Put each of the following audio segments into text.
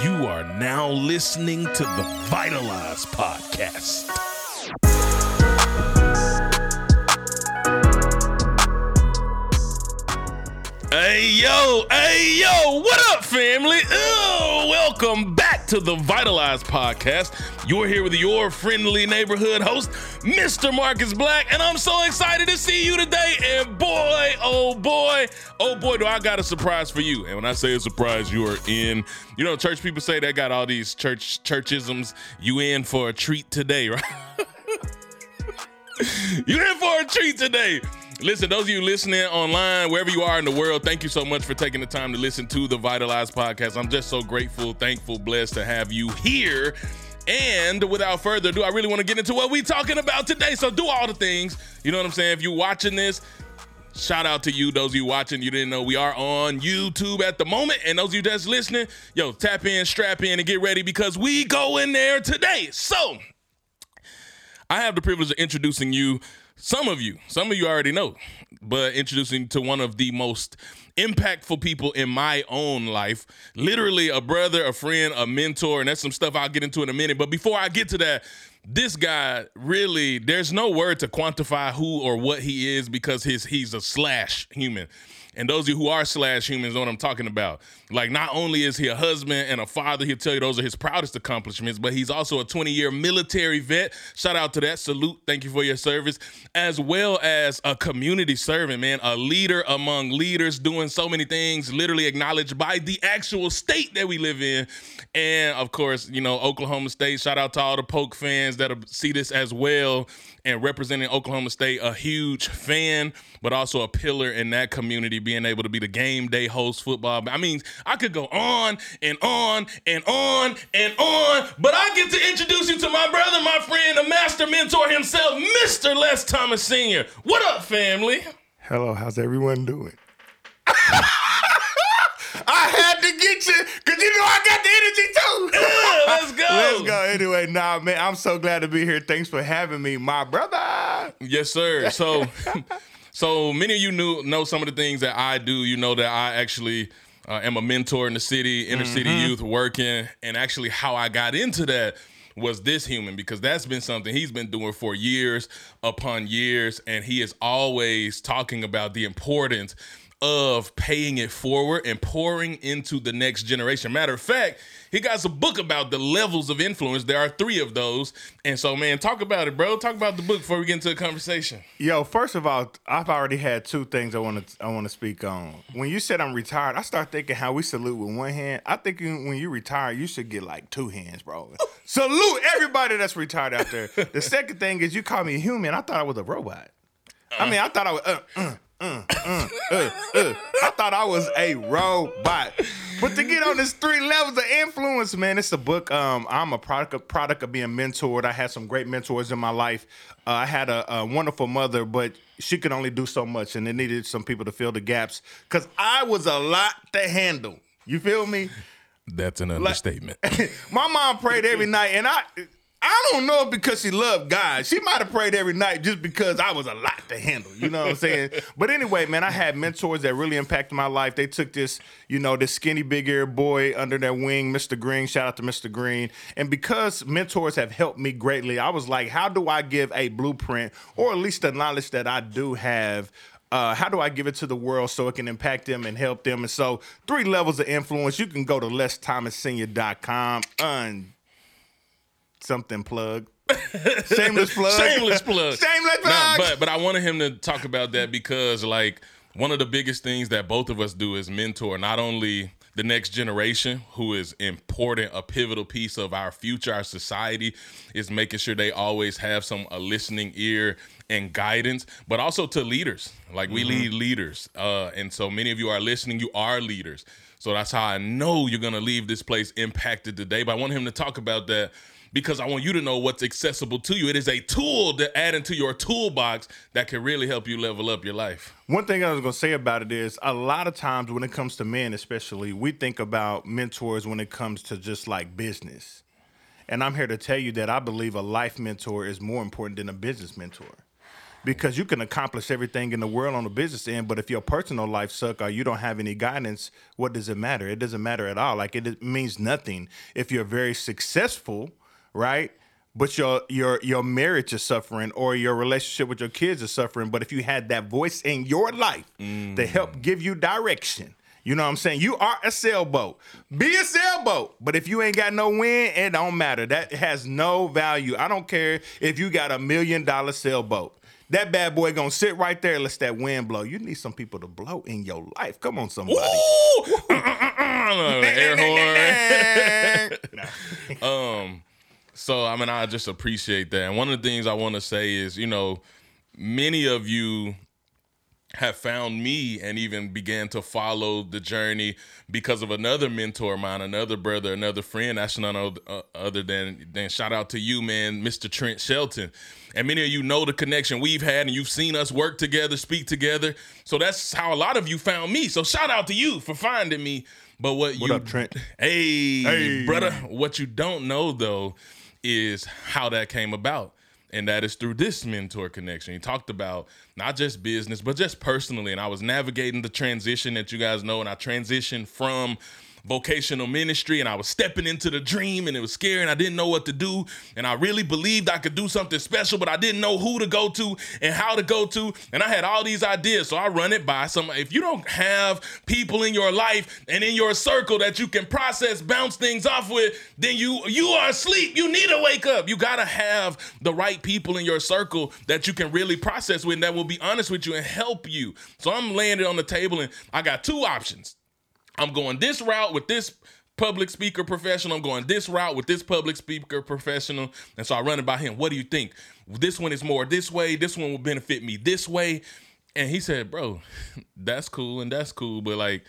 You are now listening to the Vitalize Podcast. Hey yo, hey yo, what up, family? Oh, welcome back to the Vitalize Podcast. You're here with your friendly neighborhood host, Mr. Marcus Black, and I'm so excited to see you today. And boy, oh boy, oh boy, do I got a surprise for you. And when I say a surprise, you are in. You know, church people say they got all these church churchisms. You in for a treat today, right? you in for a treat today. Listen, those of you listening online, wherever you are in the world, thank you so much for taking the time to listen to the Vitalize podcast. I'm just so grateful, thankful, blessed to have you here. And without further ado, I really want to get into what we're talking about today. So do all the things. You know what I'm saying? If you're watching this, shout out to you. Those of you watching, you didn't know we are on YouTube at the moment. And those of you that's listening, yo, tap in, strap in, and get ready because we go in there today. So I have the privilege of introducing you some of you, some of you already know, but introducing to one of the most impactful people in my own life. Literally a brother, a friend, a mentor, and that's some stuff I'll get into in a minute. But before I get to that, this guy really, there's no word to quantify who or what he is because his he's a slash human. And those of you who are slash humans know what I'm talking about. Like, not only is he a husband and a father, he'll tell you those are his proudest accomplishments, but he's also a 20 year military vet. Shout out to that. Salute. Thank you for your service. As well as a community servant, man, a leader among leaders, doing so many things, literally acknowledged by the actual state that we live in. And of course, you know, Oklahoma State. Shout out to all the Polk fans that see this as well and representing Oklahoma State, a huge fan, but also a pillar in that community, being able to be the game day host football. I mean, I could go on and on and on and on, but I get to introduce you to my brother, my friend, the master mentor himself, Mr. Les Thomas Sr. What up, family? Hello, how's everyone doing? I had to get you because you know I got the energy too. Yeah, let's go. Let's go. Anyway, nah, man, I'm so glad to be here. Thanks for having me, my brother. Yes, sir. So, so many of you knew know some of the things that I do. You know that I actually uh, am a mentor in the city, inner city Mm-hmm. youth, working, and actually how I got into that was this human because that's been something he's been doing for years upon years, and he is always talking about the importance of paying it forward and pouring into the next generation. Matter of fact, he got a book about the levels of influence. There are three of those. And so, man, talk about it, bro. Talk about the book before we get into a conversation. Yo, first of all, I've already had two things I want to I want to speak on. When you said I'm retired, I start thinking how we salute with one hand. I think when you retire, you should get like two hands, bro. salute everybody that's retired out there. The second thing is you call me a human. I thought I was a robot. I mean, I thought I was. Uh, uh, uh, uh, uh, uh. I thought I was a robot. But to get on this three levels of influence, man, it's a book. Um, I'm a product of, product of being mentored. I had some great mentors in my life. Uh, I had a, a wonderful mother, but she could only do so much, and it needed some people to fill the gaps because I was a lot to handle. You feel me? That's an understatement. my mom prayed every night, and I. I don't know because she loved God. She might have prayed every night just because I was a lot to handle. You know what I'm saying? but anyway, man, I had mentors that really impacted my life. They took this, you know, this skinny, big ear boy under their wing, Mr. Green. Shout out to Mr. Green. And because mentors have helped me greatly, I was like, how do I give a blueprint or at least the knowledge that I do have uh, how do I give it to the world so it can impact them and help them? And so, three levels of influence. You can go to lesthomassenior.com and something plug. Shameless plug. Shameless plug. Shameless No, plug. but but I wanted him to talk about that because like one of the biggest things that both of us do is mentor not only the next generation who is important a pivotal piece of our future our society is making sure they always have some a listening ear and guidance but also to leaders like we lead leaders uh and so many of you are listening you are leaders so that's how i know you're gonna leave this place impacted today but i want him to talk about that because I want you to know what's accessible to you. It is a tool to add into your toolbox that can really help you level up your life. One thing I was going to say about it is a lot of times when it comes to men, especially, we think about mentors when it comes to just like business. And I'm here to tell you that I believe a life mentor is more important than a business mentor. because you can accomplish everything in the world on the business end, but if your personal life suck or you don't have any guidance, what does it matter? It doesn't matter at all. Like it, it means nothing if you're very successful, right? But your your your marriage is suffering or your relationship with your kids is suffering. But if you had that voice in your life to help give you direction, you know what I'm saying? You are a sailboat. Be a sailboat. But if you ain't got no wind, it don't matter. That has no value. I don't care if you got a million dollar sailboat. That bad boy gonna sit right there and let that wind blow. You need some people to blow in your life. Come on, somebody. Ooh! Air horn. um, so I mean, I just appreciate that. And one of the things I want to say is, you know, many of you have found me and even began to follow the journey because of another mentor of mine, another brother, another friend. That's none other, uh, other than than shout out to you, man, Mr. Trent Shelton. And many of you know the connection we've had, and you've seen us work together, speak together. So that's how a lot of you found me. So shout out to you for finding me. But what, What you up, Trent? Hey, Hey. brother. What you don't know though is how that came about. And that is through this mentor connection. He talked about not just business, but just personally. And I was navigating the transition that you guys know. And I transitioned from vocational ministry and I was stepping into the dream and it was scary and I didn't know what to do. And I really believed I could do something special, but I didn't know who to go to and how to go to. And I had all these ideas. So I run it by some. If you don't have people in your life and in your circle that you can process, bounce things off with, then you you are asleep. You need to wake up. You gotta have the right people in your circle that you can really process with and that will be honest with you and help you. So I'm laying it on the table and I got two options. I'm going this route with this public speaker professional. I'm going this route with this public speaker professional. And so I run it by him. What do you think? This one is more this way. This one will benefit me this way. And he said, Bro, that's cool and that's cool. But like,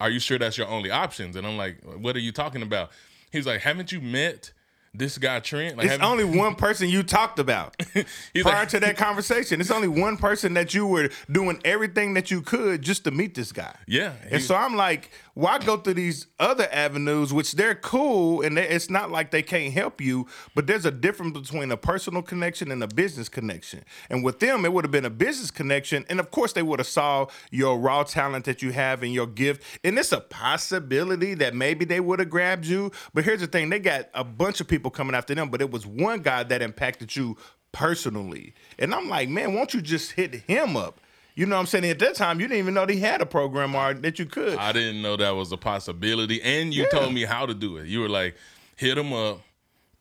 are you sure that's your only options? And I'm like, What are you talking about? He's like, Haven't you met this guy Trent? Like, It's only one person you talked about He's prior like- to that conversation. It's only one person that you were doing everything that you could just to meet this guy. Yeah. And so I'm like, why go through these other avenues, which they're cool, and they, it's not like they can't help you, but there's a difference between a personal connection and a business connection. And with them, it would have been a business connection, and of course, they would have saw your raw talent that you have and your gift. And it's a possibility that maybe they would have grabbed you. But here's the thing: they got a bunch of people coming after them, but it was one guy that impacted you personally. And I'm like, man, won't you just hit him up? You know what I'm saying? At that time, you didn't even know they had a program or that you could. I didn't know that was a possibility. And you told me how to do it. You were like, hit him up,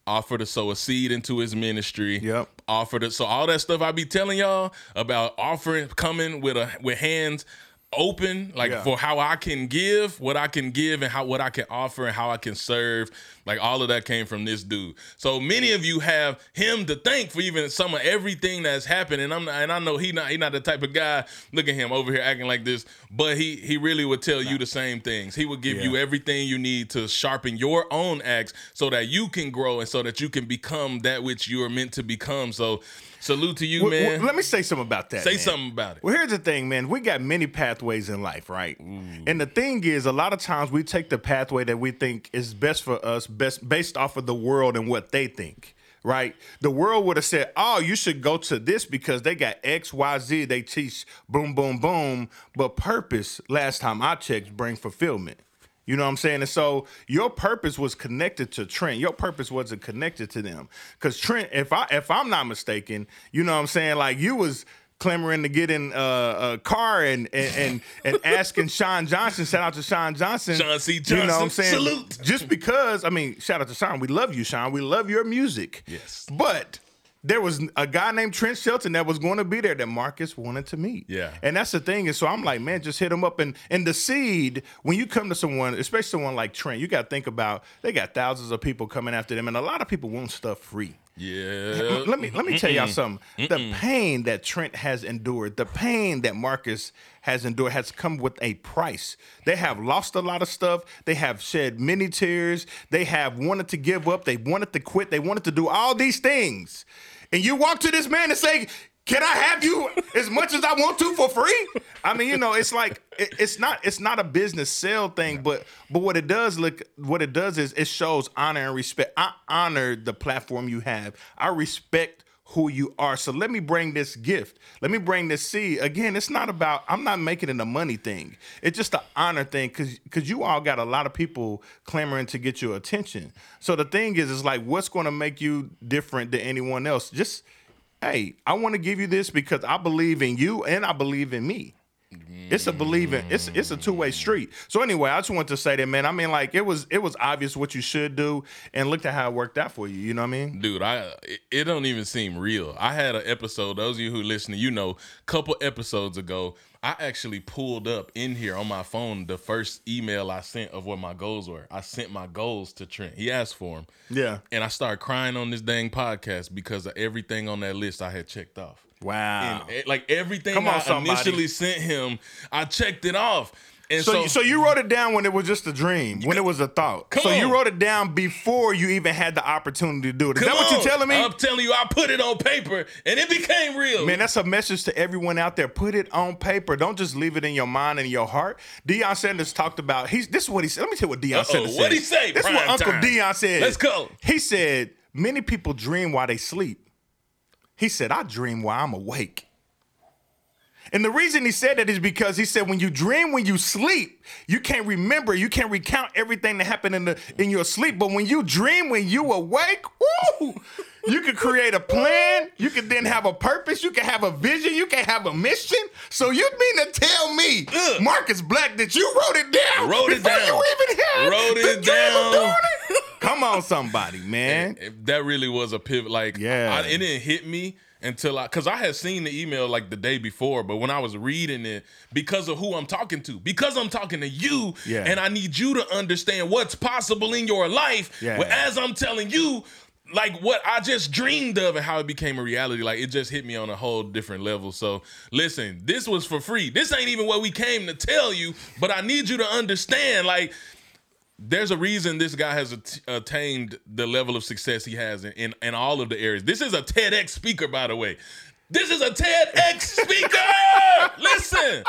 offer to sow a seed into his ministry. Yep. Offer to so all that stuff I be telling y'all about offering coming with a with hands open, like Yeah. for how I can give, what I can give, and how what I can offer and how I can serve. Like all of that came from this dude. So many of you have him to thank for even some of everything that's happened. And I'm not, and I know he not he not the type of guy. Look at him over here acting like this, but he he really would tell you the same things. He would give you everything you need to sharpen your own axe so that you can grow and so that you can become that which you are meant to become. So salute to you, Well, man. well, let me say something about that. Say man. something about it. Well, here's the thing, man. We got many pathways in life, right? And the thing is, a lot of times we take the pathway that we think is best for us, best based off of the world and what they think. Right, the world would have said, "Oh, you should go to this because they got X, Y, Z. They teach boom, boom, boom." But purpose, last time I checked, bring fulfillment. You know what I'm saying? And so your purpose was connected to Trent. Your purpose wasn't connected to them. Cause Trent, if I if I'm not mistaken, you know what I'm saying? Like you was clamoring to get in uh, a car and and and, and asking Sean Johnson. Shout out to Sean Johnson. Sean C. You know what I'm saying? salute. Just because I mean, shout out to Sean. We love you, Sean. We love your music. Yes. But there was a guy named Trent Shelton that was going to be there that Marcus wanted to meet. Yeah. And that's the thing. And so I'm like, man, just hit him up. And and the seed, when you come to someone, especially someone like Trent, you got to think about they got thousands of people coming after them, and a lot of people want stuff free. Yeah. Let me let me tell y'all something. The pain that Trent has endured, the pain that Marcus has endured, has come with a price. They have lost a lot of stuff. They have shed many tears. They have wanted to give up. They wanted to quit. They wanted to do all these things. And you walk to this man and say, "Can I have you as much as I want to for free?" I mean, you know, it's like it- it's not it's not a business sale thing, but but what it does look what it does is it shows honor and respect. I honor the platform you have. I respect who you are. So let me bring this gift. Let me bring this seed. Again, it's not about I'm not making it a money thing. It's just an honor thing cuz cuz you all got a lot of people clamoring to get your attention. So the thing is is like what's going to make you different than anyone else? Just hey, I want to give you this because I believe in you and I believe in me. It's a believing. It's it's a two way street. So anyway, I just want to say that, man. I mean, like it was it was obvious what you should do, and look at how it worked out for you. You know what I mean? Dude, I it, it don't even seem real. I had an episode. Those of you who listen, you know, couple episodes ago, I actually pulled up in here on my phone the first email I sent of what my goals were. I sent my goals to Trent. He asked for them. Yeah. And I started crying on this dang podcast because of everything on that list I had checked off. Wow. And, eh, like everything Come on, I somebody. initially sent him, I checked it off. And So, so, so, you wrote it down when it was just a dream, when it was a thought. So you wrote it down before you even had the opportunity to do it. Is Come that what on. you're telling me? I'm telling you, I put it on paper and it became real. Man, that's a message to everyone out there. Put it on paper. Don't just leave it in your mind and your heart. Deion Sanders talked about. He's this is what he said. Let me tell you what Deion Uh-oh. Sanders said. What'd he say? This is what Uncle time. Deion said. Let's go. He said many people dream while they sleep. He said I dream while I'm awake. And the reason he said that is because he said when you dream when you sleep, you can't remember, you can't recount everything that happened in the in your sleep. But when you dream when you awake, woo, you can create a plan. You can then have a purpose. You can have a vision. You can have a mission. So you mean to tell me, Ugh. Marcus Black, that you wrote it down? Wrote it before down. You even had Wrote it down. Come on, somebody, man. That really was a pivot. Like, Yeah. I, it didn't hit me until I, because I had seen the email like the day before, but when I was reading it, because of who I'm talking to, because I'm talking to you, Yeah. and I need you to understand what's possible in your life. Yeah. Well, as I'm telling you, like what I just dreamed of and how it became a reality, like it just hit me on a whole different level. So, listen, this was for free. This ain't even what we came to tell you, but I need you to understand, like, there's a reason this guy has at- attained the level of success he has in, in, in all of the areas. This is a TEDx speaker, by the way. This is a TEDx speaker. Listen.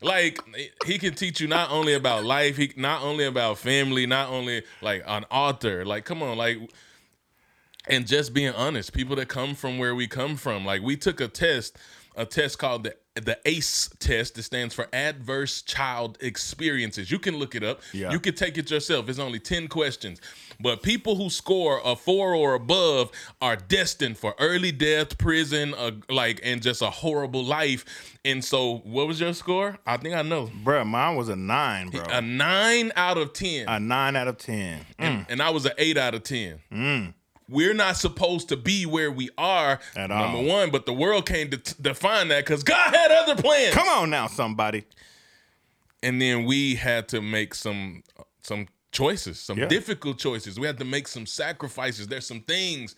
Like he can teach you not only about life, he not only about family, not only like an author. Like, come on, like and just being honest, people that come from where we come from. Like we took a test, a test called the the ACE test. It stands for Adverse Child Experiences. You can look it up. Yeah. You can take it yourself. It's only 10 questions. But people who score a four or above are destined for early death, prison, uh, like, and just a horrible life. And so, what was your score? I think I know. Bruh, mine was a nine, bro. A nine out of 10 a nine out of ten. Mm. and I was an eight out of ten. We're not supposed to be where we are, At number all. one, but the world can't de- define that because God had other plans. Come on now, somebody. And then we had to make some some choices, some Yeah. difficult choices. We had to make some sacrifices. There's some things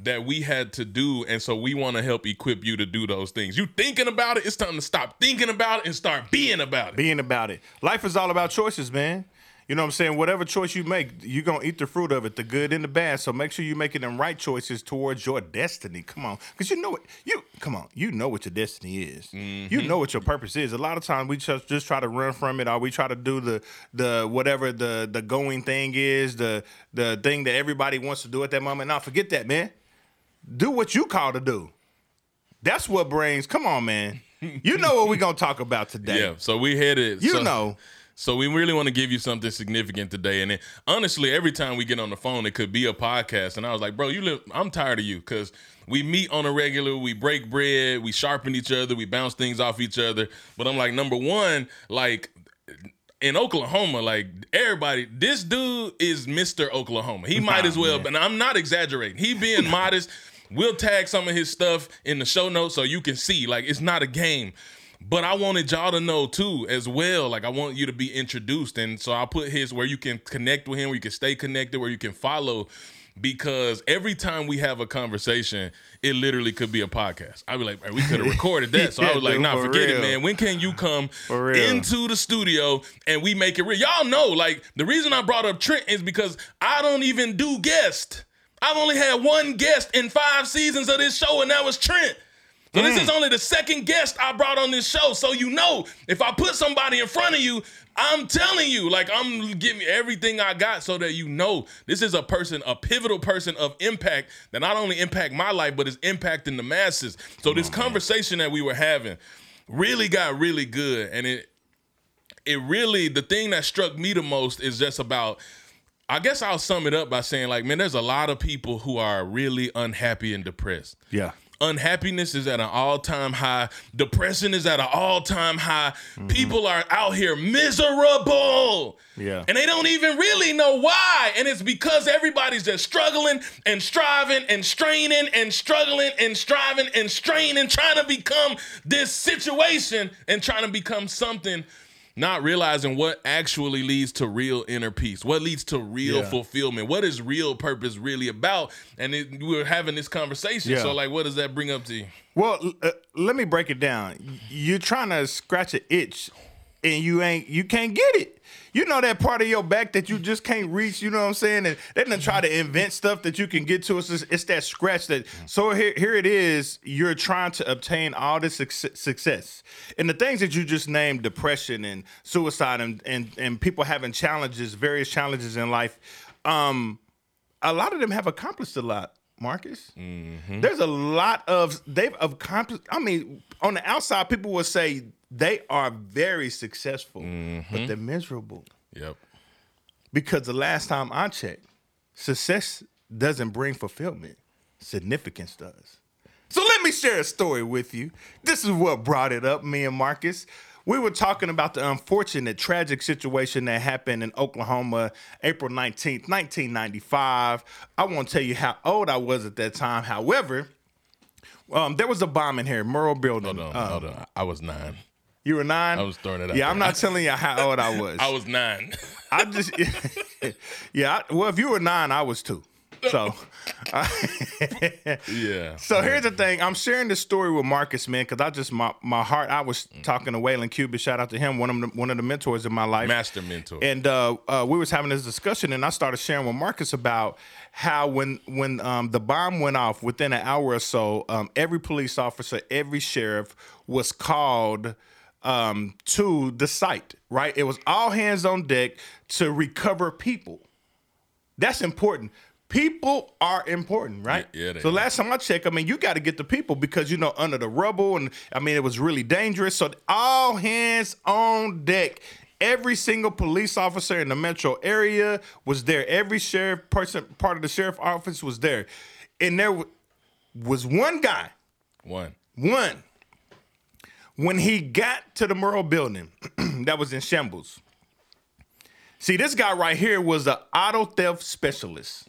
that we had to do, and so we want to help equip you to do those things. You thinking about it? It's time to stop thinking about it and start being about it. being about it. Life is all about choices, man. You know what I'm saying? Whatever choice you make, you're gonna eat the fruit of it, the good and the bad. So make sure you're making them right choices towards your destiny. Come on. Cause you know what you come on, you know what your destiny is. You mm-hmm. know what your purpose is. A lot of times we just just try to run from it or we try to do the the whatever the the going thing is, the the thing that everybody wants to do at that moment. Now forget that, man. Do what you call to do. That's what brings, come on, man. You know what we're gonna talk about today. Yeah, so we headed. You so, know. So we really want to give you something significant today. And then, honestly, every time we get on the phone, it could be a podcast. And I was like, bro, you live. I'm tired of you because we meet on a regular, we break bread, we sharpen each other, we bounce things off each other. But I'm like, number one, like in Oklahoma, like everybody, this dude is Mr. Oklahoma. He might as well, but I'm not exaggerating. He being modest. We'll tag some of his stuff in the show notes so you can see. Like it's not a game. But I wanted y'all to know too, as well. Like I want you to be introduced, and so I'll put his where you can connect with him, where you can stay connected, where you can follow. Because every time we have a conversation, it literally could be a podcast. I'd be like, we could have recorded that. So I was like, dude, nah, for forget real. it, man. When can you come into the studio and we make it real? Y'all know, like, the reason I brought up Trent is because I don't even do guests. I've only had one guest in five seasons of this show, and that was Trent. So this is only the second guest I brought on this show. So you know, if I put somebody in front of you, I'm telling you, like I'm giving you everything I got so that you know this is a person, a pivotal person of impact that not only impact my life, but is impacting the masses. So this conversation that we were having really got really good. And it it really the thing that struck me the most is just about I guess I'll sum it up by saying like, man, there's a lot of people who are really unhappy and depressed. Yeah. Unhappiness is at an all-time high. Depression is at an all-time high. Mm-hmm. People are out here miserable. Yeah. And they don't even really know why. And it's because everybody's just struggling and striving and straining and struggling and striving and straining, trying to become this situation and trying to become something not realizing what actually leads to real inner peace, what leads to real Yeah. fulfillment, what is real purpose really about. And it, we were having this conversation. Yeah. So, like, what does that bring up to you? Well, uh, let me break it down. You're trying to scratch an itch, and you ain't, you can't get it. You know that part of your back that you just can't reach. You know what I'm saying? And they didn't try to invent stuff that you can get to. It's just, it's that scratch that. So here, here it is. You're trying to obtain all this success, and the things that you just named, depression and suicide, and and and people having challenges, various challenges in life. Um, a lot of them have accomplished a lot, Marcus. There's a lot of they've accomplished. I mean, on the outside, people will say they are very successful, but they're miserable Yep. because the last time I checked, success doesn't bring fulfillment. Significance does. So let me share a story with you. This is what brought it up, me and Marcus. We were talking about the unfortunate, tragic situation that happened in Oklahoma, April 19th, 1995. I won't tell you how old I was at that time. However, um, there was a bomb in here, Murrah Building. Hold on. Um, hold on. I was nine. You were nine? I was throwing it out Yeah, I'm not telling you how old I was. I was nine. I just, yeah. I, well, if you were nine, I was two. So, yeah. so here's the thing. I'm sharing this story with Marcus, man, because I just my my heart. I was talking to Waylon Cuban. Shout out to him, one of the, one of the mentors in my life. Master mentor. And uh, uh, we was having this discussion, and I started sharing with Marcus about how when when um, the bomb went off within an hour or so, um, every police officer, every sheriff was called um, to the site. Right, it was all hands on deck to recover people. That's important. People are important, right? Yeah, yeah, so are. last time I checked, I mean, you got to get the people because you know under the rubble, and I mean it was really dangerous. So all hands on deck. Every single police officer in the metro area was there. Every sheriff person, part of the sheriff office was there, and there wa- was one guy, One. one. When he got to the Murrah building, that was in shambles. See, this guy right here was an auto theft specialist.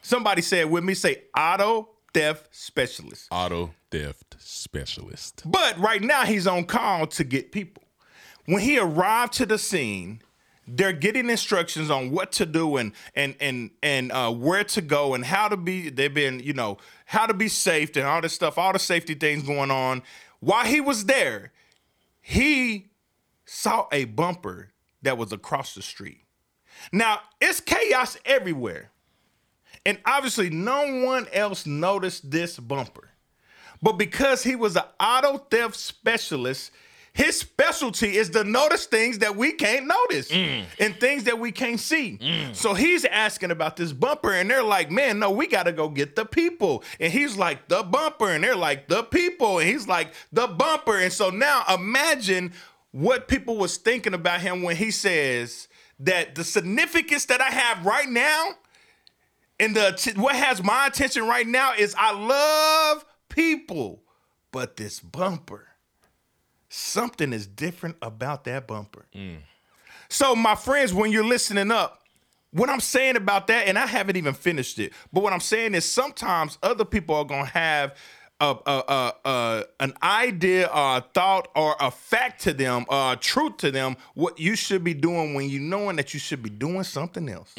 Somebody said with me, say auto theft specialist. Auto theft specialist. But right now he's on call to get people. When he arrived to the scene, they're getting instructions on what to do and and and and uh, where to go and how to be. They've been, you know, how to be safe and all this stuff, all the safety things going on. While he was there, he saw a bumper that was across the street. Now it's chaos everywhere, and obviously no one else noticed this bumper. But because he was an auto theft specialist, his specialty is to notice things that we can't notice mm. and things that we can't see. Mm. So he's asking about this bumper, and they're like, man, no, we got to go get the people. And he's like, the bumper. And they're like, the people. And he's like, the bumper. And so now imagine what people was thinking about him when he says that the significance that I have right now and the what has my attention right now is I love people, but this bumper, something is different about that bumper. So, my friends, when you're listening up, what I'm saying about that, and I haven't even finished it, but what I'm saying is sometimes other people are gonna have a, a, a, an idea or a thought or a fact to them or a truth to them what you should be doing when you knowing that you should be doing something else.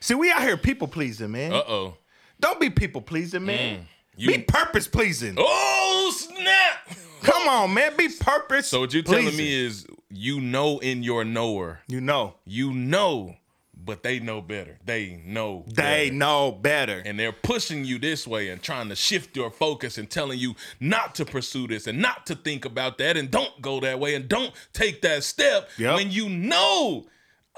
See, we out here people pleasing, man. Uh oh. Don't be people pleasing, man. You- be purpose pleasing. Oh snap! Come on, man. Be purpose. So what you're telling me is you know in your knower, you know. you know but they know better. They know They better. know better. and they're pushing you this way and trying to shift your focus and telling you not to pursue this and not to think about that and don't go that way and don't take that step Yep. when you know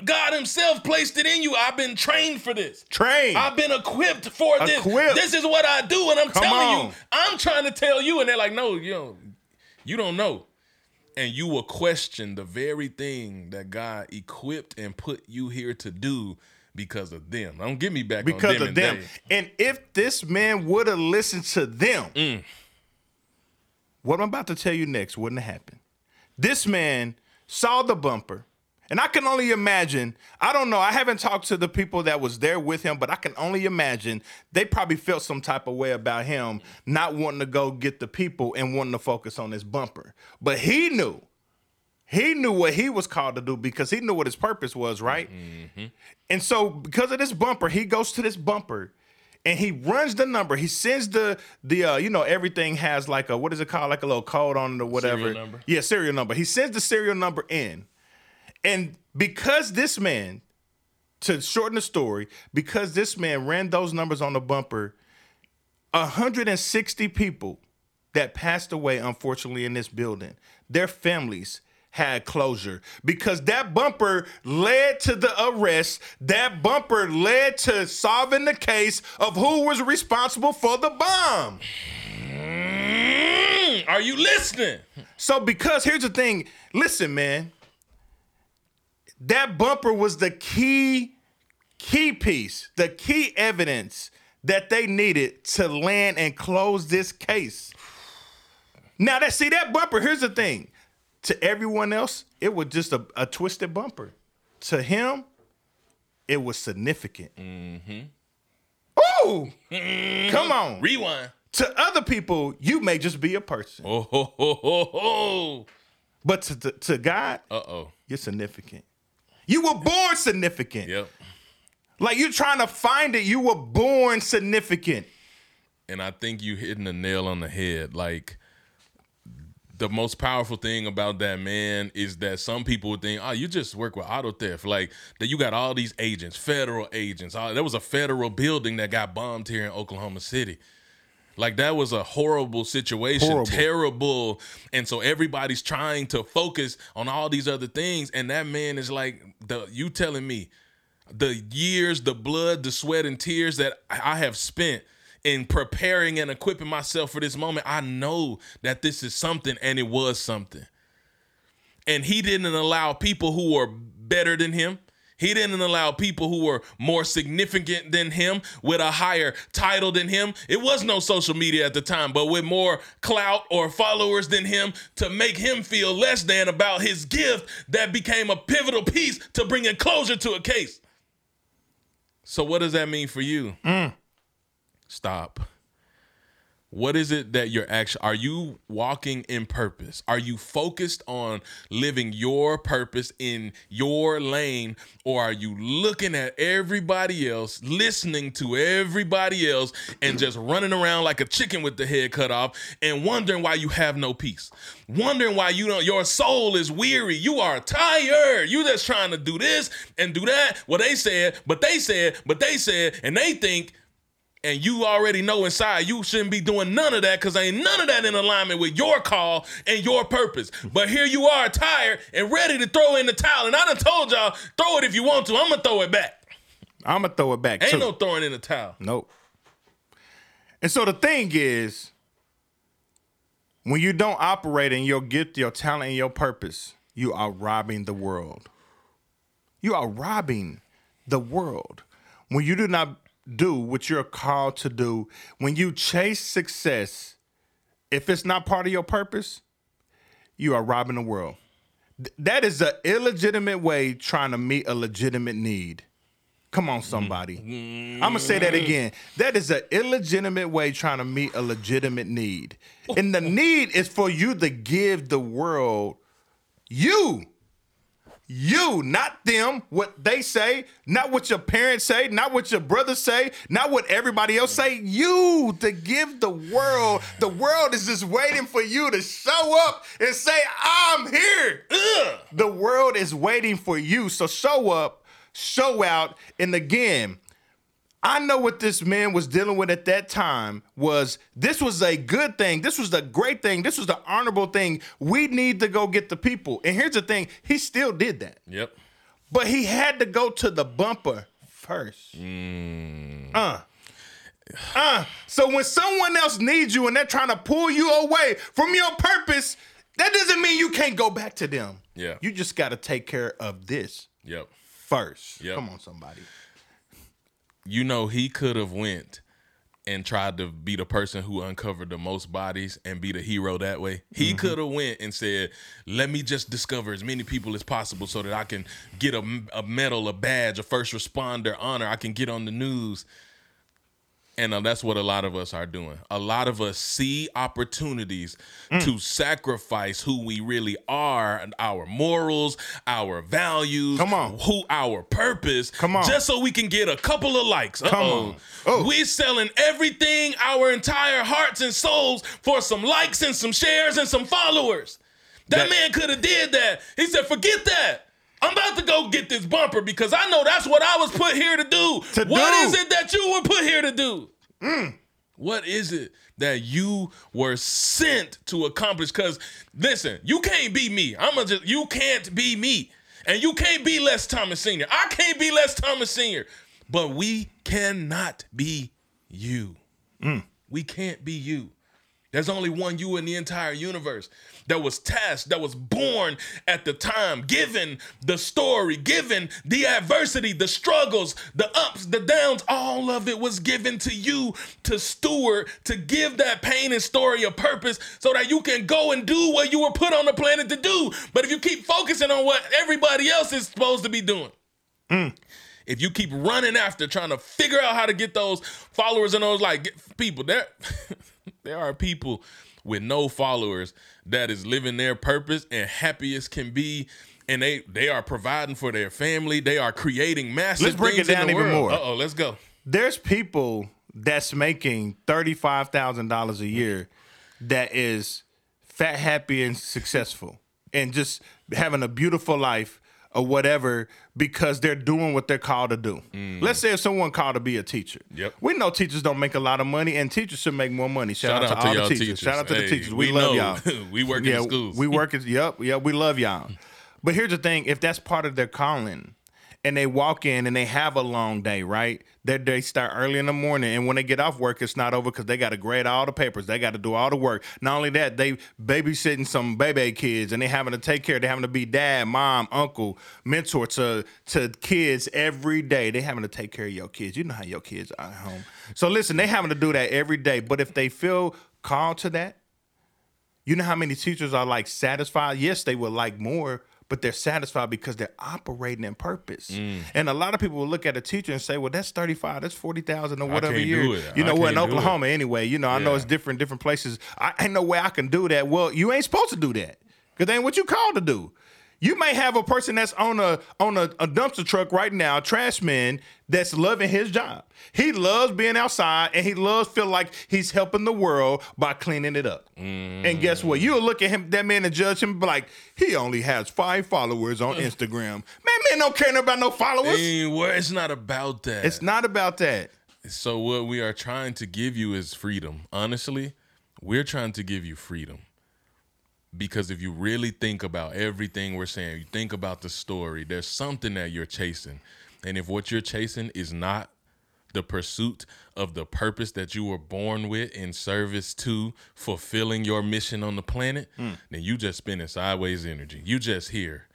God Himself placed it in you. I've been trained for this. Train. I've been equipped for this. Equipped. This is what I do, and I'm Come telling on. you, I'm trying to tell you, and they're like, no, you know, you don't know. And you will question the very thing that God equipped and put you here to do because of them. Don't get me back because on them of them. they. And if this man would have listened to them, Mm. what I'm about to tell you next wouldn't have happened. This man saw the bumper. And I can only imagine, I don't know, I haven't talked to the people that was there with him, but I can only imagine they probably felt some type of way about him not wanting to go get the people and wanting to focus on this bumper. But he knew. He knew what he was called to do because he knew what his purpose was, right? And so because of this bumper, he goes to this bumper and he runs the number. He sends the the uh, you know everything has like a what is it called like a little code on it or whatever. Serial number? Yeah, serial number. He sends the serial number in. And because this man to shorten the story, because this man ran those numbers on the bumper, 160 people that passed away unfortunately in this building, their families had closure because that bumper led to the arrest. That bumper led to solving the case of who was responsible for the bomb. Mm, are you listening? So, because here's the thing listen, man, that bumper was the key, key piece, the key evidence that they needed to land and close this case. Now, that see that bumper, here's the thing. To everyone else, it was just a, a twisted bumper. To him, it was significant. Mm-hmm. Ooh! Come on. Rewind. To other people, you may just be a person. Oh, ho, ho, ho, ho. But to, to, to God, Uh oh. you're significant. You were born significant. Yep. Like you're trying to find it, you were born significant. And I think you hitting the nail on the head. Like the most powerful thing about that man is that some people would think, oh, you just work with auto theft. Like that you got all these agents, federal agents. Oh, there was a federal building that got bombed here in Oklahoma City. Like that was a horrible situation, Horrible. terrible. And so everybody's trying to focus on all these other things. And that man is like, the you telling me the years, the blood, the sweat, and tears that I have spent in preparing and equipping myself for this moment, I know that this is something, and it was something. And he didn't allow people who were better than him. He didn't allow people who were more significant than him with a higher title than him. It was no social media at the time, but with more clout or followers than him to make him feel less than about his gift that became a pivotal piece to bringing closure to a case. So, what does that mean for you? Mm. Stop. What is it that you're actually are you walking in purpose? Are you focused on living your purpose in your lane or are you looking at everybody else, listening to everybody else and just running around like a chicken with the head cut off and wondering why you have no peace? Wondering why you don't your soul is weary. You are tired. You just trying to do this and do that. Well, they said, but they said, but they said and they think and you already know inside you shouldn't be doing none of that because ain't none of that in alignment with your call and your purpose. But here you are, tired and ready to throw in the towel. And I done told y'all, throw it if you want to. I'm gonna throw it back. I'm gonna throw it back Ain't too. no throwing in the towel. Nope. And so the thing is, when you don't operate in your gift, your talent, and your purpose, you are robbing the world. You are robbing the world. When you do not do what you're called to do, when you chase success, if it's not part of your purpose, you are robbing the world. Th- That is an illegitimate way trying to meet a legitimate need. Come on, somebody. Mm-hmm. I'm gonna say that again. That is an illegitimate way trying to meet a legitimate need. And the need is for you to give the world you. You, not them, what they say, not what your parents say, not what your brothers say, not what everybody else say. You to give the world. The world is just waiting for you to show up and say, I'm here. Ugh. The world is waiting for you. So show up, show out. And again, I know what this man was dealing with at that time was this was a good thing. This was the great thing. This was the honorable thing. We need to go get the people. And here's the thing, he still did that. Yep. But he had to go to the bumper first. Uh. Uh. So when someone else needs you and they're trying to pull you away from your purpose, that doesn't mean you can't go back to them. Yeah. You just got to take care of this Yep. first. Yep. Come on, somebody. You know he could have went and tried to be the person who uncovered the most bodies and be the hero that way. He Mm-hmm. could have went and said, "Let me just discover as many people as possible so that I can get a, a medal, a badge, a first responder honor. I can get on the news." And uh, that's what a lot of us are doing. A lot of us see opportunities Mm. to sacrifice who we really are, and our morals, our values, Come on. who our purpose, Come on. just so we can get a couple of likes. Come Uh-oh. on. Oh. We selling everything, our entire hearts and souls for some likes and some shares and some followers. That, That- man could have did that. He said, "Forget that. I'm about to go get this bumper because I know that's what I was put here to do. To What do. is it that you were put here to do? Mm. What is it that you were sent to accomplish? Because listen, you can't be me. I'm gonna just you can't be me, and you can't be Les Thomas Sr. I can't be Les Thomas Sr. But we cannot be you. Mm. We can't be you. There's only one you in the entire universe that was tasked, that was born at the time, given the story, given the adversity, the struggles, the ups, the downs, all of it was given to you to steward, to give that pain and story a purpose so that you can go and do what you were put on the planet to do. But if you keep focusing on what everybody else is supposed to be doing, mm. if you keep running after trying to figure out how to get those followers and those like get- people there there are people with no followers that is living their purpose and happy as can be and they they are providing for their family they are creating massive Let's break it down even world. more. uh-oh let's go There's people that's making thirty-five thousand dollars a year that is fat, happy, and successful, and just having a beautiful life or whatever because they're doing what they're called to do. Let's say if someone called to be a teacher. Mm. Yep. We know teachers don't make a lot of money, and teachers should make more money. Shout, out, to, all y'all the teachers. teachers. Shout out to the teachers. We, we love know. y'all. We work in yeah, the schools. We work at yep, yep. We love y'all. But here's the thing: if that's part of their calling, and they walk in and they have a long day, right? They they start early in the morning, and when they get off work, it's not over because they got to grade all the papers. They got to do all the work. Not only that, they babysitting some baby kids, and they having to take care. They having to be dad, mom, uncle, mentor to to kids every day. They having to take care of your kids. You know how your kids are at home. So listen, they having to do that every day. But if they feel called to that, you know how many teachers are like satisfied? Yes, they would like more, but they're satisfied because they're operating in purpose. Mm. And a lot of people will look at a teacher and say, "Well, that's thirty five, that's forty thousand, or whatever year." You know what? In can't it. Oklahoma, anyway. You know, I know it's different, different places. I ain't no way I can do that. Well, you ain't supposed to do that because ain't what you called to do. You may have a person that's on a on a, a dumpster truck right now, a trash man that's loving his job. He loves being outside and he loves feel like he's helping the world by cleaning it up. Mm. And guess what? You'll look at him, that man, and judge him and be like, he only has five followers on Instagram. Man, man don't care about no followers. Ain't wor- it's not about that It's not about that. So what we are trying to give you is freedom. Honestly, we're trying to give you freedom. Because if you really think about everything we're saying, you think about the story, there's something that you're chasing. And if what you're chasing is not the pursuit of the purpose that you were born with in service to fulfilling your mission on the planet, hmm. then you just spending sideways energy. You just here.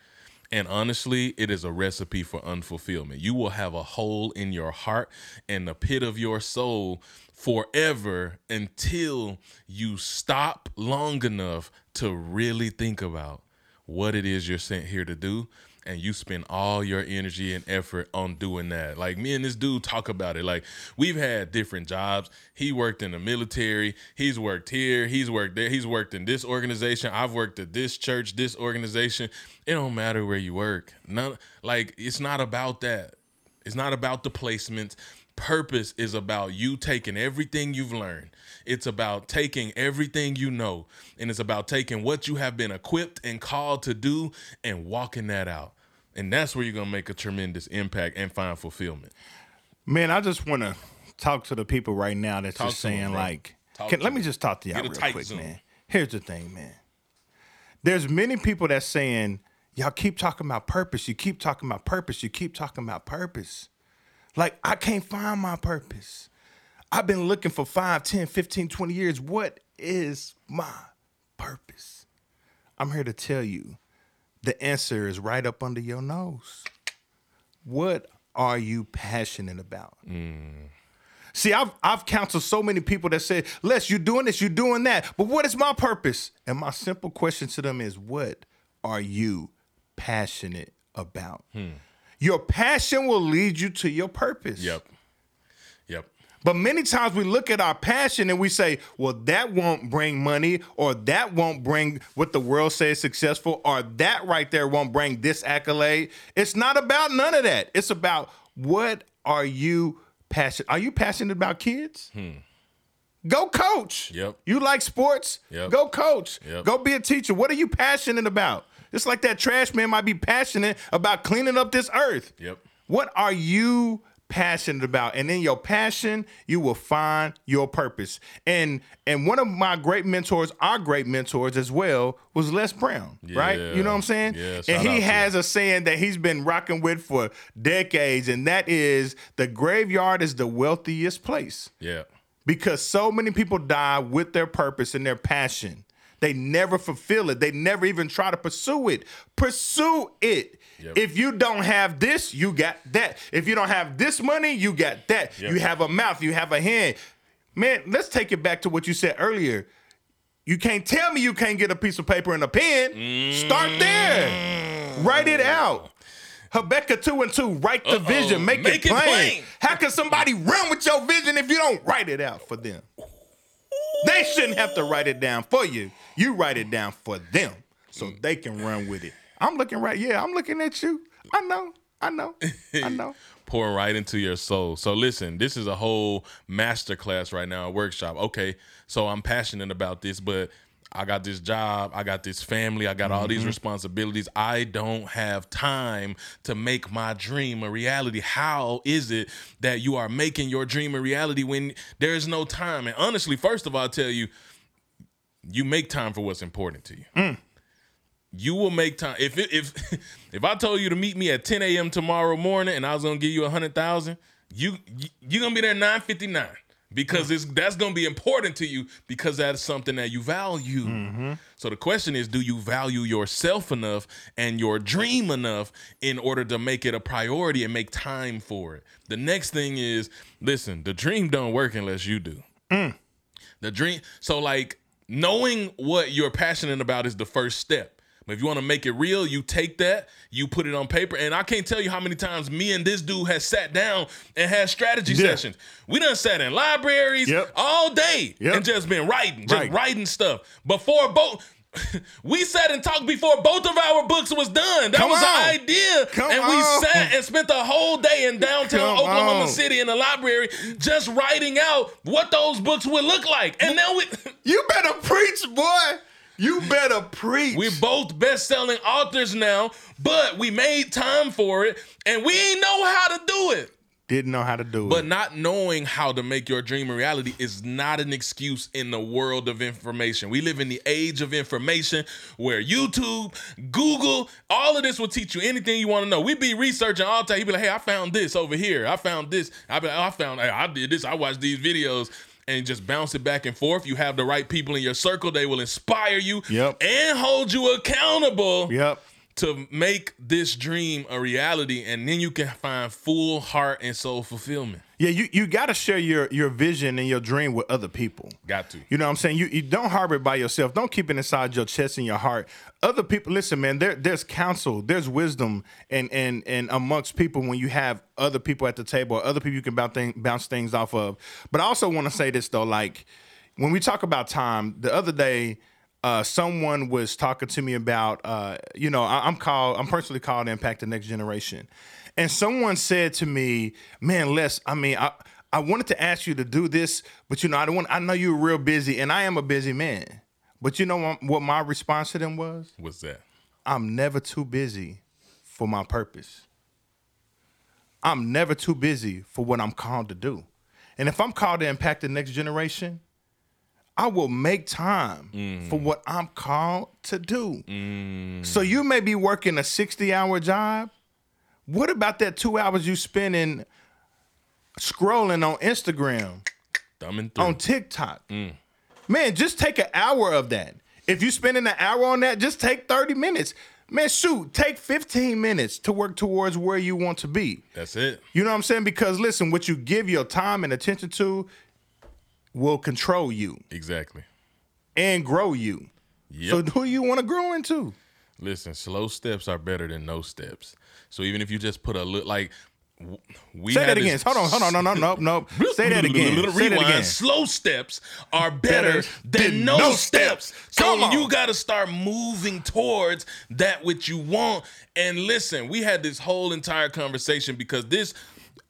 And honestly, it is a recipe for unfulfillment. You will have a hole in your heart and the pit of your soul forever until you stop long enough to really think about what it is you're sent here to do. And you spend all your energy and effort on doing that. Like me and this dude talk about it. Like we've had different jobs. He worked in the military. He's worked here. He's worked there. He's worked in this organization. I've worked at this church, this organization. It don't matter where you work. None like it's not about that. It's not about the placements. Purpose is about you taking everything you've learned. It's about taking everything you know. And it's about taking what you have been equipped and called to do and walking that out. And that's where you're gonna make a tremendous impact and find fulfillment. Man, I just want to talk to the people right now that's Talk just saying bro. like, can, to let me just talk to y'all Get real quick, Zoom. man. Here's the thing, man. There's many people that's saying, y'all keep talking about purpose. You keep talking about purpose. You keep talking about purpose. Like, I can't find my purpose. I've been looking for 5, 10, 15, 20 years. What is my purpose? I'm here to tell you the answer is right up under your nose. What are you passionate about? Mm. See, I've I've counseled so many people that say, Les, you're doing this, you're doing that. But what is my purpose? And my simple question to them is, what are you passionate about? Hmm. Your passion will lead you to your purpose. Yep. Yep. But many times we look at our passion and we say, well, that won't bring money, or that won't bring what the world says successful, or that right there won't bring this accolade. It's not about none of that. It's about what are you passionate? Are you passionate about kids? Hmm. Go coach. Yep. You like sports? Yep. Go coach. Yep. Go be a teacher. What are you passionate about? It's like that trash man might be passionate about cleaning up this earth. Yep. What are you passionate about? And in your passion, you will find your purpose. And and one of my great mentors, our great mentors as well, was Les Brown, right? You know what I'm saying? Yeah, and he has a saying that he's been rocking with for decades, and that is the graveyard is the wealthiest place Yeah. because so many people die with their purpose and their passion. They never fulfill it. They never even try to pursue it. Pursue it. Yep. If you don't have this, you got that. If you don't have this money, you got that. Yep. You have a mouth, you have a hand. Man, let's take it back to what you said earlier. You can't tell me you can't get a piece of paper and a pen. Start there. Mm. Write it out. Habakkuk 2 and 2, write the Uh-oh. vision, make, Make it it plain. plain. How can somebody run with your vision if you don't write it out for them? They shouldn't have to write it down for you. You write it down for them so mm. they can run with it. I'm looking right. Yeah, I'm looking at you. I know. I know. I know. pouring right into your soul. So listen, this is a whole masterclass right now, a workshop. Okay, so I'm passionate about this, but I got this job, I got this family, I got all these mm-hmm. responsibilities. I don't have time to make my dream a reality. How is it that you are making your dream a reality when there is no time? And honestly, first of all, I'll tell you, you make time for what's important to you mm. you will make time. If it, if if I told you to meet me at 10 a.m. tomorrow morning and I was gonna give you a hundred thousand, you you you gonna be there 9:59 because it's that's gonna be important to you because that's something that you value. Mm-hmm. So the question is, do you value yourself enough and your dream enough in order to make it a priority and make time for it? The next thing is, listen, the dream don't work unless you do. Mm. The dream. So like knowing what you're passionate about is the first step. If you want to make it real, you take that, you put it on paper, and I can't tell you how many times me and this dude has sat down and had strategy Yeah. sessions. We done sat in libraries Yep. all day Yep. and just been writing, just Right. writing stuff before both. we sat and talked before both of our books was done. That Come was on. the idea, Come and on. we sat and spent the whole day in downtown Come Oklahoma on. City in the library just writing out what those books would look like. And now we. You better preach, boy. You better preach. We're both best-selling authors now, but we made time for it, and we ain't know how to do it. didn't know how to do But it. But not knowing how to make your dream a reality is not an excuse in the world of information. We live in the age of information where YouTube, Google, all of this will teach you anything you want to know. We be researching all the time. You be like, hey, I found this over here. I found this. I be like, oh, I found, hey, I did this. I watched these videos. And just bounce it back and forth. You have the right people in your circle. They will inspire you Yep. and hold you accountable Yep. To make this dream a reality, and then you can find full heart and soul fulfillment. Yeah, you, you got to share your your vision and your dream with other people. Got to. You know what I'm saying? You, you don't harbor it by yourself. Don't keep it inside your chest and your heart. Other people, listen, man. There, there's counsel, there's wisdom, and and and amongst people when you have other people at the table, or other people you can bounce, thing, bounce things off of. But I also want to say this though, like when we talk about time, the other day. Uh, someone was talking to me about, uh, you know, I, I'm called, I'm personally called to Impact the Next Generation, and someone said to me, "Man, Les, I mean, I, I wanted to ask you to do this, but you know, I don't want. I know you're real busy, and I am a busy man. But you know what, what my response to them was? What's that? I'm never too busy for my purpose. I'm never too busy for what I'm called to do. And if I'm called to impact the next generation, I will make time for mm. what I'm called to do. Mm. So you may be working a 60 hour job. What about that two hours you spending scrolling on Instagram, Thumbing through. on TikTok? Mm. Man, just take an hour of that. If you're spending an hour on that, just take 30 minutes. Man, shoot, take 15 minutes to work towards where you want to be. That's it. You know what I'm saying? Because listen, what you give your time and attention to will control you Exactly. and grow you. Yep. So who you want to grow into? Listen, slow steps are better than no steps. So even if you just put a little, like, we Say that this- again. Hold on, hold on, no, no, no, no. Say that again. Little Say that rewind. again. Slow steps are better, Better than, than no, no steps. steps. So Come on. you got to start moving towards that which you want. And listen, we had this whole entire conversation because this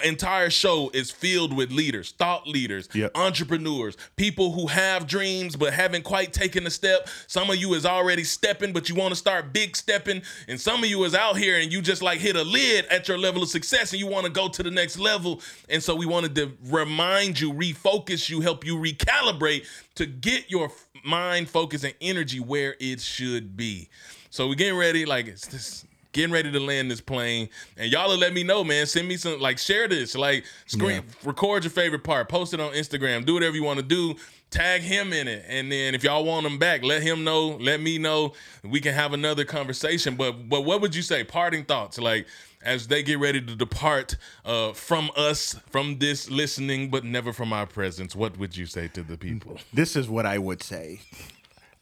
entire show is filled with leaders, thought leaders, Yep. entrepreneurs, people who have dreams but haven't quite taken a step. Some of you is already stepping, but you want to start big stepping. And some of you is out here and you just like hit a lid at your level of success and you want to go to the next level. And so we wanted to remind you, refocus you, help you recalibrate to get your mind, focus, and energy where it should be. So we're getting ready, like it's this getting ready to land this plane. And y'all will let me know, man. Send me some, like, share this, like, screen, record your favorite part, post it on Instagram, do whatever you want to do. Tag him in it, and then if y'all want him back, let him know. Let me know. We can have another conversation. But but what would you say? Parting thoughts, like as they get ready to depart uh, from us, from this listening, but never from our presence. What would you say to the people? This is what I would say.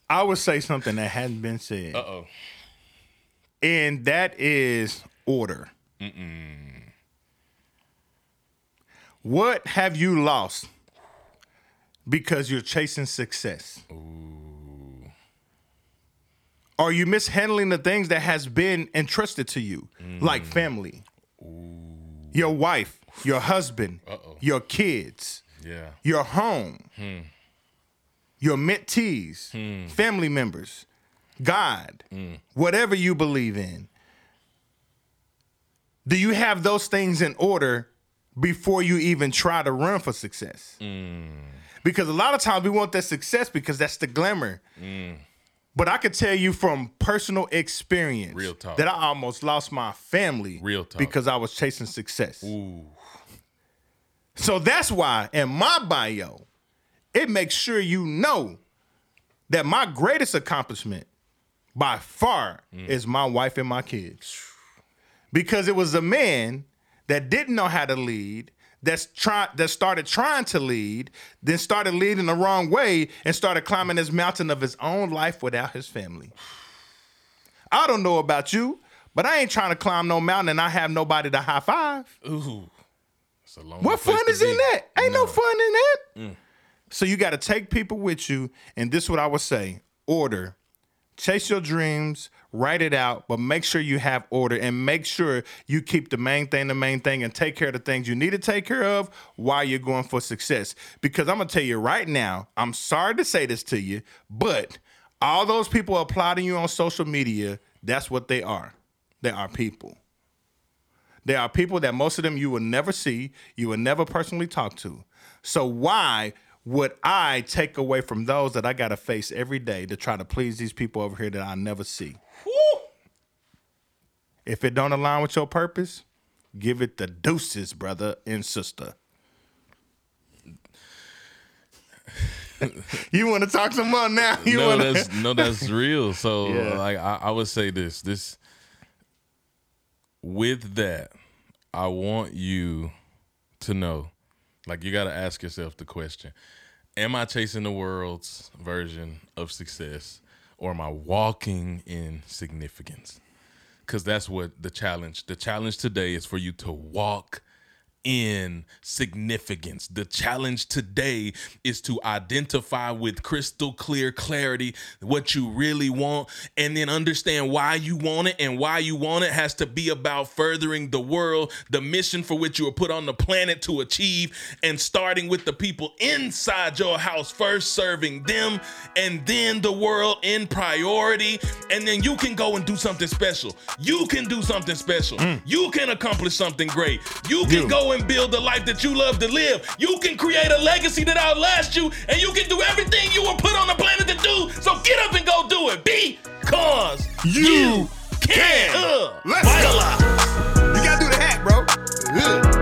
I would say something that hadn't been said. Uh oh. And that is order. What have you lost because you're chasing success? Are you mishandling the things that has been entrusted to you, mm. like family, your wife, your husband, Uh-oh. your kids, Yeah. your home, hmm. your mentees, hmm. family members, God, mm. whatever you believe in. Do you have those things in order before you even try to run for success? Mm. Because a lot of times we want that success because that's the glamour. Mm. But I could tell you from personal experience Real talk. that I almost lost my family Real talk. because I was chasing success. Ooh. So that's why in my bio, it makes sure you know that my greatest accomplishment by far mm. is my wife and my kids. Because it was a man that didn't know how to lead, that's try that started trying to lead, then started leading the wrong way and started climbing this mountain of his own life without his family. I don't know about you, but I ain't trying to climb no mountain and I have nobody to high five. Ooh. It's a long What fun is in that? Ain't no, fun in that. Mm. So you got to take people with you, and this is what I would say: order, chase your dreams, write it out, but make sure you have order, and make sure you keep the main thing the main thing, and take care of the things you need to take care of while you're going for success. Because I'm gonna tell you right now, I'm sorry to say this to you, but all those people applauding you on social media, that's what they are. They are people. They are people that most of them you will never see, you will never personally talk to. So why would I take away from those that I got to face every day to try to please these people over here that I never see? Woo. If it don't align with your purpose, give it the deuces, brother and sister. you want to talk some more now? You no, wanna... that's no, that's real. So, Yeah. like, I, I would say this: this with that, I want you to know, like, you got to ask yourself the question: Am I chasing the world's version of success, or am I walking in significance? Because that's what the challenge. The challenge today is for you to walk in significance. The challenge today is to identify with crystal clear clarity what you really want and then understand why you want it. And why you want it has to be about furthering the world, the mission for which you were put on the planet to achieve, and starting with the people inside your house first, serving them, and then the world in priority. And then you can go and do something special. You can do something special. Mm. You can accomplish something great. You can you. go and and build the life that you love to live. You can create a legacy that outlasts you, and you can do everything you were put on the planet to do. So get up and go do it. Because you, you can. can. Uh, Let's go. You gotta do the hat, bro. Ugh.